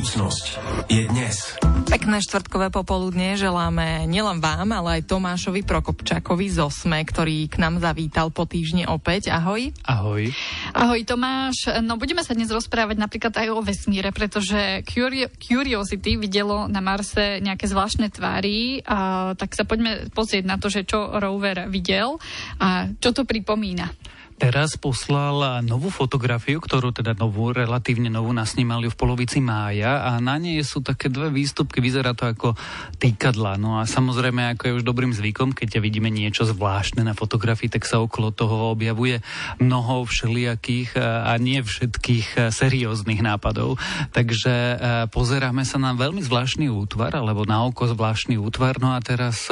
Budúcnosť je dnes. Pekné štvrtkové popoludne želáme nielen vám, ale aj Tomášovi Prokopčákovi z Osme, ktorý k nám zavítal po týždni opäť. Ahoj. Ahoj. Ahoj Tomáš. No budeme sa dnes rozprávať napríklad aj o vesmíre, pretože Curiosity videlo na Marse nejaké zvláštne tvary, a tak sa poďme pozrieť na to, že čo rover videl a čo to pripomína teraz poslal novú fotografiu, ktorú teda novú, relatívne novú nasnímali v polovici mája a na nej sú také dve výstupky, vyzerá to ako týkadla. No a samozrejme, ako je už dobrým zvykom, keď vidíme niečo zvláštne na fotografii, tak sa okolo toho objavuje mnoho všelijakých a nie všetkých serióznych nápadov. Takže pozeráme sa na veľmi zvláštny útvar, alebo na oko zvláštny útvar, no a teraz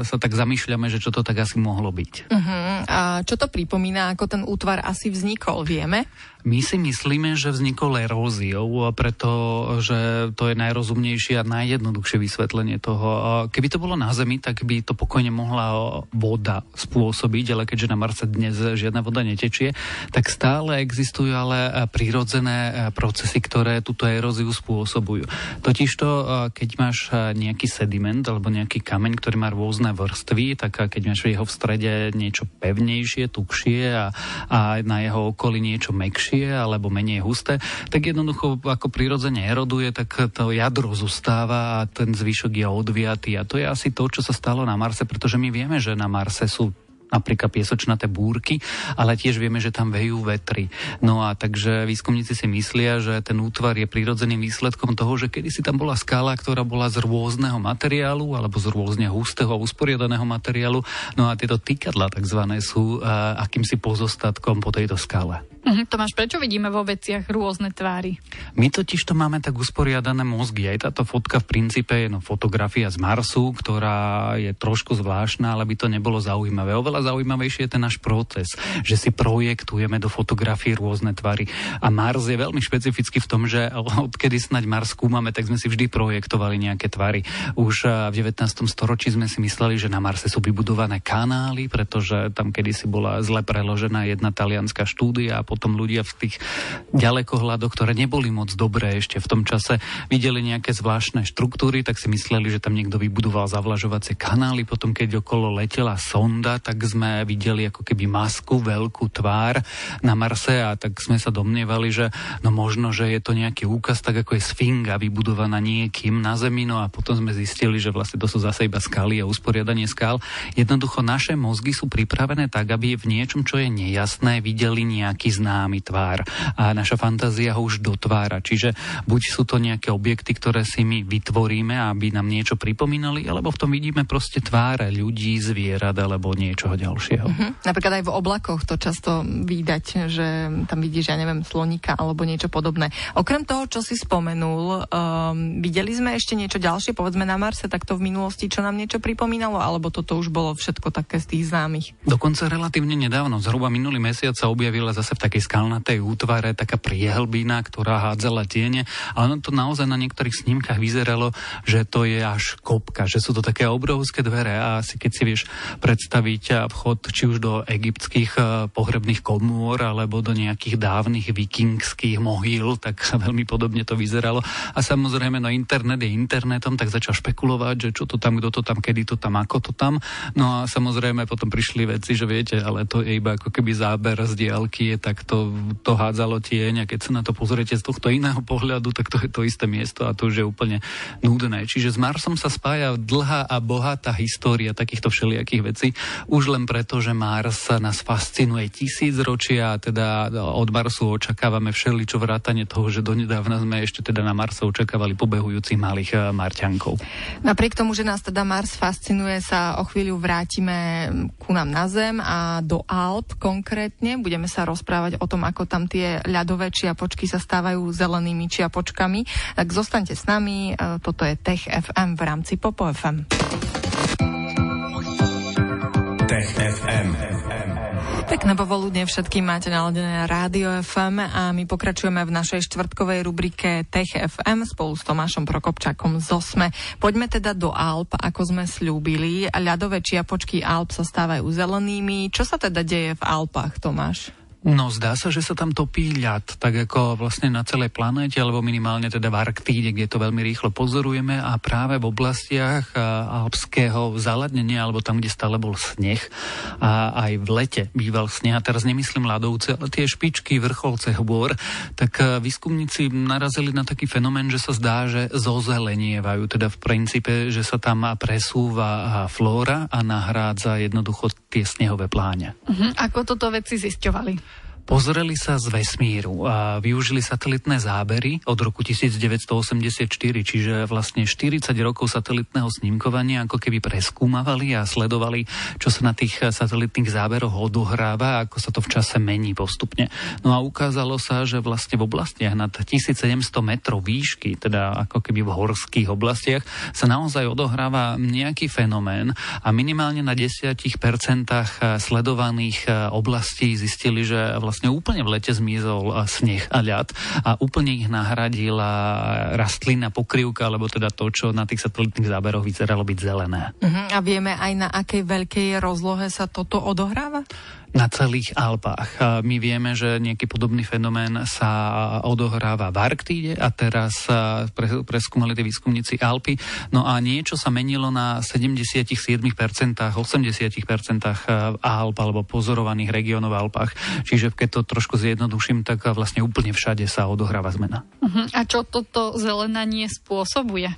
sa tak zamýšľame, že čo to tak asi mohlo byť. Uh-huh. A čo to pripomína, ako ten útvar asi vznikol, vieme? My si myslíme, že vznikol eróziou, pretože to je najrozumnejšie a najjednoduchšie vysvetlenie toho. Keby to bolo na Zemi, tak by to pokojne mohla voda spôsobiť, ale keďže na Marse dnes žiadna voda netečie, tak stále existujú ale prírodzené procesy, ktoré túto eróziu spôsobujú. Totižto, keď máš nejaký sediment alebo nejaký kameň, ktorý má rôzne vrstvy, tak keď máš v jeho v strede niečo pevnejšie, tukšie a, a na jeho okolí niečo mekšie, tvrdšie alebo menej husté, tak jednoducho ako prirodzene eroduje, tak to jadro zostáva a ten zvyšok je odviatý. A to je asi to, čo sa stalo na Marse, pretože my vieme, že na Marse sú napríklad piesočnaté búrky, ale tiež vieme, že tam vejú vetry. No a takže výskumníci si myslia, že ten útvar je prirodzeným výsledkom toho, že kedysi tam bola skala, ktorá bola z rôzneho materiálu alebo z rôzne hustého a usporiadaného materiálu. No a tieto tykadla tzv. sú uh, akýmsi pozostatkom po tejto skale. Uh-huh. Tomáš, prečo vidíme vo veciach rôzne tvári? My totiž to máme tak usporiadané mozgy. Aj táto fotka v princípe je no, fotografia z Marsu, ktorá je trošku zvláštna, ale by to nebolo zaujímavé. Oveľa zaujímavejšie je ten náš proces, že si projektujeme do fotografie rôzne tvary. A Mars je veľmi špecifický v tom, že odkedy snaď Mars skúmame, tak sme si vždy projektovali nejaké tvary. Už eh, v 19. storočí sme si mysleli, že na Marse sú vybudované kanály, pretože tam kedysi bola zle preložená jedna talianská štúdia a potom ľudia v tých ďalekohľadoch, ktoré neboli moc dobré ešte v tom čase, videli nejaké zvláštne štruktúry, tak si mysleli, že tam niekto vybudoval zavlažovacie kanály. Potom, keď okolo letela sonda, tak sme videli ako keby masku, veľkú tvár na Marse a tak sme sa domnievali, že no možno, že je to nejaký úkaz, tak ako je Sfinga vybudovaná niekým na Zemi, no a potom sme zistili, že vlastne to sú zase iba skaly a usporiadanie skal. Jednoducho naše mozgy sú pripravené tak, aby v niečom, čo je nejasné, videli nejaký známy tvár a naša fantázia ho už dotvára. Čiže buď sú to nejaké objekty, ktoré si my vytvoríme, aby nám niečo pripomínali, alebo v tom vidíme proste tváre ľudí, zvierat alebo niečoho ďalšieho. Uh-huh. Napríklad aj v oblakoch to často vydať, že tam vidíš, ja neviem, slonika alebo niečo podobné. Okrem toho, čo si spomenul, um, videli sme ešte niečo ďalšie, povedzme na Marse, tak to v minulosti, čo nám niečo pripomínalo, alebo toto už bolo všetko také z tých známych? Dokonca relatívne nedávno, zhruba minulý mesiac sa objavila zase v takej skalnatej útvare taká priehlbina, ktorá hádzala tiene, ale ono to naozaj na niektorých snímkach vyzeralo, že to je až kopka, že sú to také obrovské dvere a asi keď si vieš predstaviť vchod či už do egyptských eh, pohrebných komôr alebo do nejakých dávnych vikingských mohyl, tak veľmi podobne to vyzeralo. A samozrejme, no internet je internetom, tak začal špekulovať, že čo to tam, kto to tam, kedy to tam, ako to tam. No a samozrejme potom prišli veci, že viete, ale to je iba ako keby záber z diálky, je tak tak to, to hádzalo tieň a keď sa na to pozriete z tohto iného pohľadu, tak to je to isté miesto a to už je úplne nudné. Čiže s Marsom sa spája dlhá a bohatá história takýchto všelijakých vecí, už len preto, že Mars nás fascinuje tisíc ročia a teda od Marsu očakávame všeličo vrátane toho, že donedávna sme ešte teda na Marse očakávali pobehujúcich malých eh, Marťankov. Napriek tomu, že nás teda Mars fascinuje, sa o chvíľu vrátime ku nám na Zem a do Alp konkrétne. Budeme sa rozprávať rozprávať o tom, ako tam tie ľadové čiapočky sa stávajú zelenými čiapočkami. Tak zostaňte s nami, e, toto je Tech FM v rámci Popo FM. Tech FM. Pekné povoludne všetkým máte naladené Rádio FM a my pokračujeme v našej štvrtkovej rubrike Tech FM spolu s Tomášom Prokopčakom z Osme. Poďme teda do Alp, ako sme slúbili. Ľadové čiapočky Alp sa stávajú zelenými. Čo sa teda deje v Alpách, Tomáš? No zdá sa, že sa tam topí ľad, tak ako vlastne na celej planéte, alebo minimálne teda v Arktíde, kde to veľmi rýchlo pozorujeme. A práve v oblastiach alpského zaladnenia, alebo tam, kde stále bol sneh a aj v lete býval sneh, a teraz nemyslím ľadovce, ale tie špičky, vrcholce hôr, tak výskumníci narazili na taký fenomén, že sa zdá, že zozelenievajú, teda v princípe, že sa tam presúva flóra a nahrádza jednoducho tie snehové pláne. Uh-huh. Ako toto veci zisťovali? Pozreli sa z vesmíru a využili satelitné zábery od roku 1984, čiže vlastne 40 rokov satelitného snímkovania, ako keby preskúmavali a sledovali, čo sa na tých satelitných záberoch odohráva, ako sa to v čase mení postupne. No a ukázalo sa, že vlastne v oblastiach nad 1700 metrov výšky, teda ako keby v horských oblastiach, sa naozaj odohráva nejaký fenomén a minimálne na 10% sledovaných oblastí zistili, že vlastne vlastne úplne v lete zmizol sneh a ľad a úplne ich nahradila rastlina pokrývka, alebo teda to, čo na tých satelitných záberoch vyzeralo byť zelené. Uh-huh. A vieme aj na akej veľkej rozlohe sa toto odohráva? Na celých Alpách. My vieme, že nejaký podobný fenomén sa odohráva v Arktíde a teraz pre, preskúmali tie výskumníci Alpy. No a niečo sa menilo na 77%, 80% Alp alebo pozorovaných regiónov Alpách. Čiže keď to trošku zjednoduším, tak vlastne úplne všade sa odohráva zmena. Uh-huh. A čo toto zelenanie spôsobuje?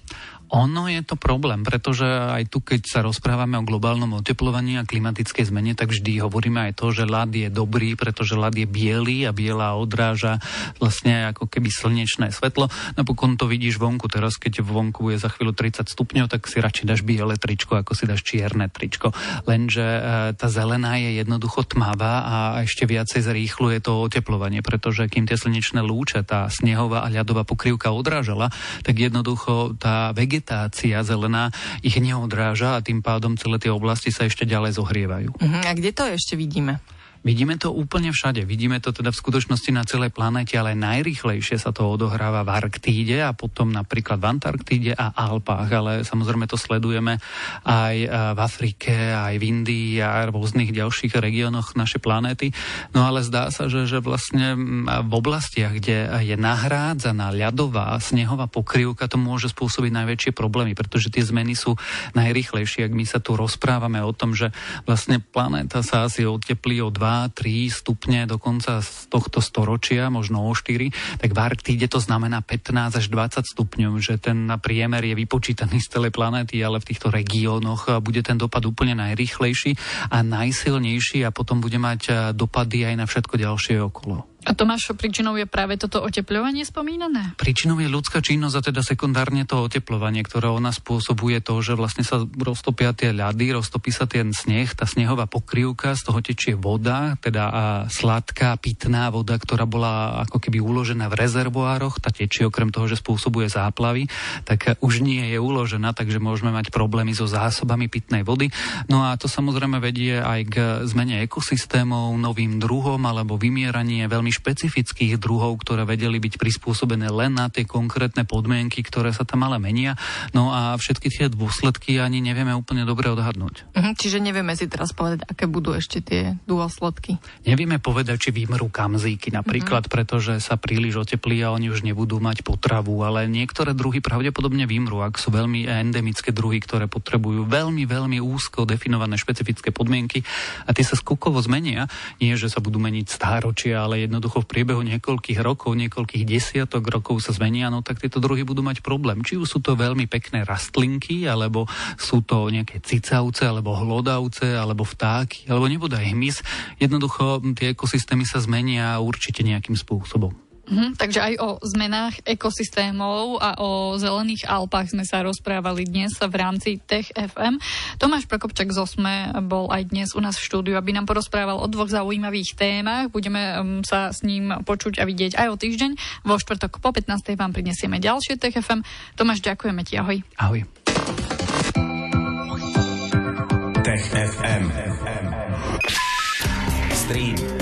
Ono je to problém, pretože aj tu, keď sa rozprávame o globálnom oteplovaní a klimatickej zmene, tak vždy hovoríme aj to, že ľad je dobrý, pretože ľad je biely a biela odráža vlastne ako keby slnečné svetlo. Napokon to vidíš vonku, teraz keď vonku je za chvíľu 30 stupňov, tak si radšej dáš biele tričko, ako si dáš čierne tričko. Lenže e, tá zelená je jednoducho tmavá a ešte viacej zrýchluje to oteplovanie, pretože kým tie slnečné lúče, tá snehová a ľadová pokrývka odrážala, tak jednoducho tá vegetácia vegetácia zelená ich neodráža a tým pádom celé tie oblasti sa ešte ďalej zohrievajú. Uh-huh. A kde to ešte vidíme? Vidíme to úplne všade. Vidíme to teda v skutočnosti na celej planete, ale najrychlejšie sa to odohráva v Arktíde a potom napríklad v Antarktíde a Alpách, ale samozrejme to sledujeme aj e, v Afrike, aj v Indii a v rôznych ďalších regiónoch našej planéty. No ale zdá sa, že, že vlastne v oblastiach, kde je nahrádzaná ľadová snehová pokrývka, to môže spôsobiť najväčšie problémy, pretože tie zmeny sú najrychlejšie. Ak my sa tu rozprávame o tom, že vlastne planéta sa asi oteplí o 2 3 stupne dokonca z tohto storočia, možno o 4, tak v Arktíde to znamená 15 až 20 stupňov, že ten priemer je vypočítaný z celej planéty, ale v týchto regiónoch bude ten dopad úplne najrychlejší a najsilnejší a potom bude mať dopady aj na všetko ďalšie okolo. A Tomáš, príčinou je práve toto oteplovanie spomínané? Príčinou je ľudská činnosť a teda sekundárne to oteplovanie, ktoré ona spôsobuje to, že vlastne sa roztopia tie ľady, roztopí sa ten sneh, tá snehová pokrývka, z toho tečie voda, teda a sladká, pitná voda, ktorá bola ako keby uložená v rezervoároch, tá tečie okrem toho, že spôsobuje záplavy, tak už nie je uložená, takže môžeme mať problémy so zásobami pitnej vody. No a to samozrejme vedie aj k zmene ekosystémov, novým druhom alebo vymieranie veľmi špecifických druhov, ktoré vedeli byť prispôsobené len na tie konkrétne podmienky, ktoré sa tam ale menia. No a všetky tie dôsledky ani nevieme úplne dobre odhadnúť. Mhm, čiže nevieme si teraz povedať, aké budú ešte tie dôsledky. Nevieme povedať, či vymrú kamzíky napríklad, mhm. pretože sa príliš oteplí a oni už nebudú mať potravu, ale niektoré druhy pravdepodobne vymrú, ak sú veľmi endemické druhy, ktoré potrebujú veľmi, veľmi úzko definované špecifické podmienky a tie sa skokovo zmenia. Nie, že sa budú meniť stáročia, ale jedno jednoducho v priebehu niekoľkých rokov, niekoľkých desiatok rokov sa zmenia, no tak tieto druhy budú mať problém. Či už sú to veľmi pekné rastlinky, alebo sú to nejaké cicavce, alebo hlodavce, alebo vtáky, alebo nebude aj hmyz. Jednoducho tie ekosystémy sa zmenia určite nejakým spôsobom. Mhm, takže aj o zmenách ekosystémov a o zelených Alpách sme sa rozprávali dnes v rámci Tech FM. Tomáš Prokopčak z Osme bol aj dnes u nás v štúdiu, aby nám porozprával o dvoch zaujímavých témach. Budeme um, sa s ním počuť a vidieť aj o týždeň. Vo štvrtok po 15. vám prinesieme ďalšie Tech FM. Tomáš, ďakujeme ti, ahoj. Ahoj. Tech FM. stream.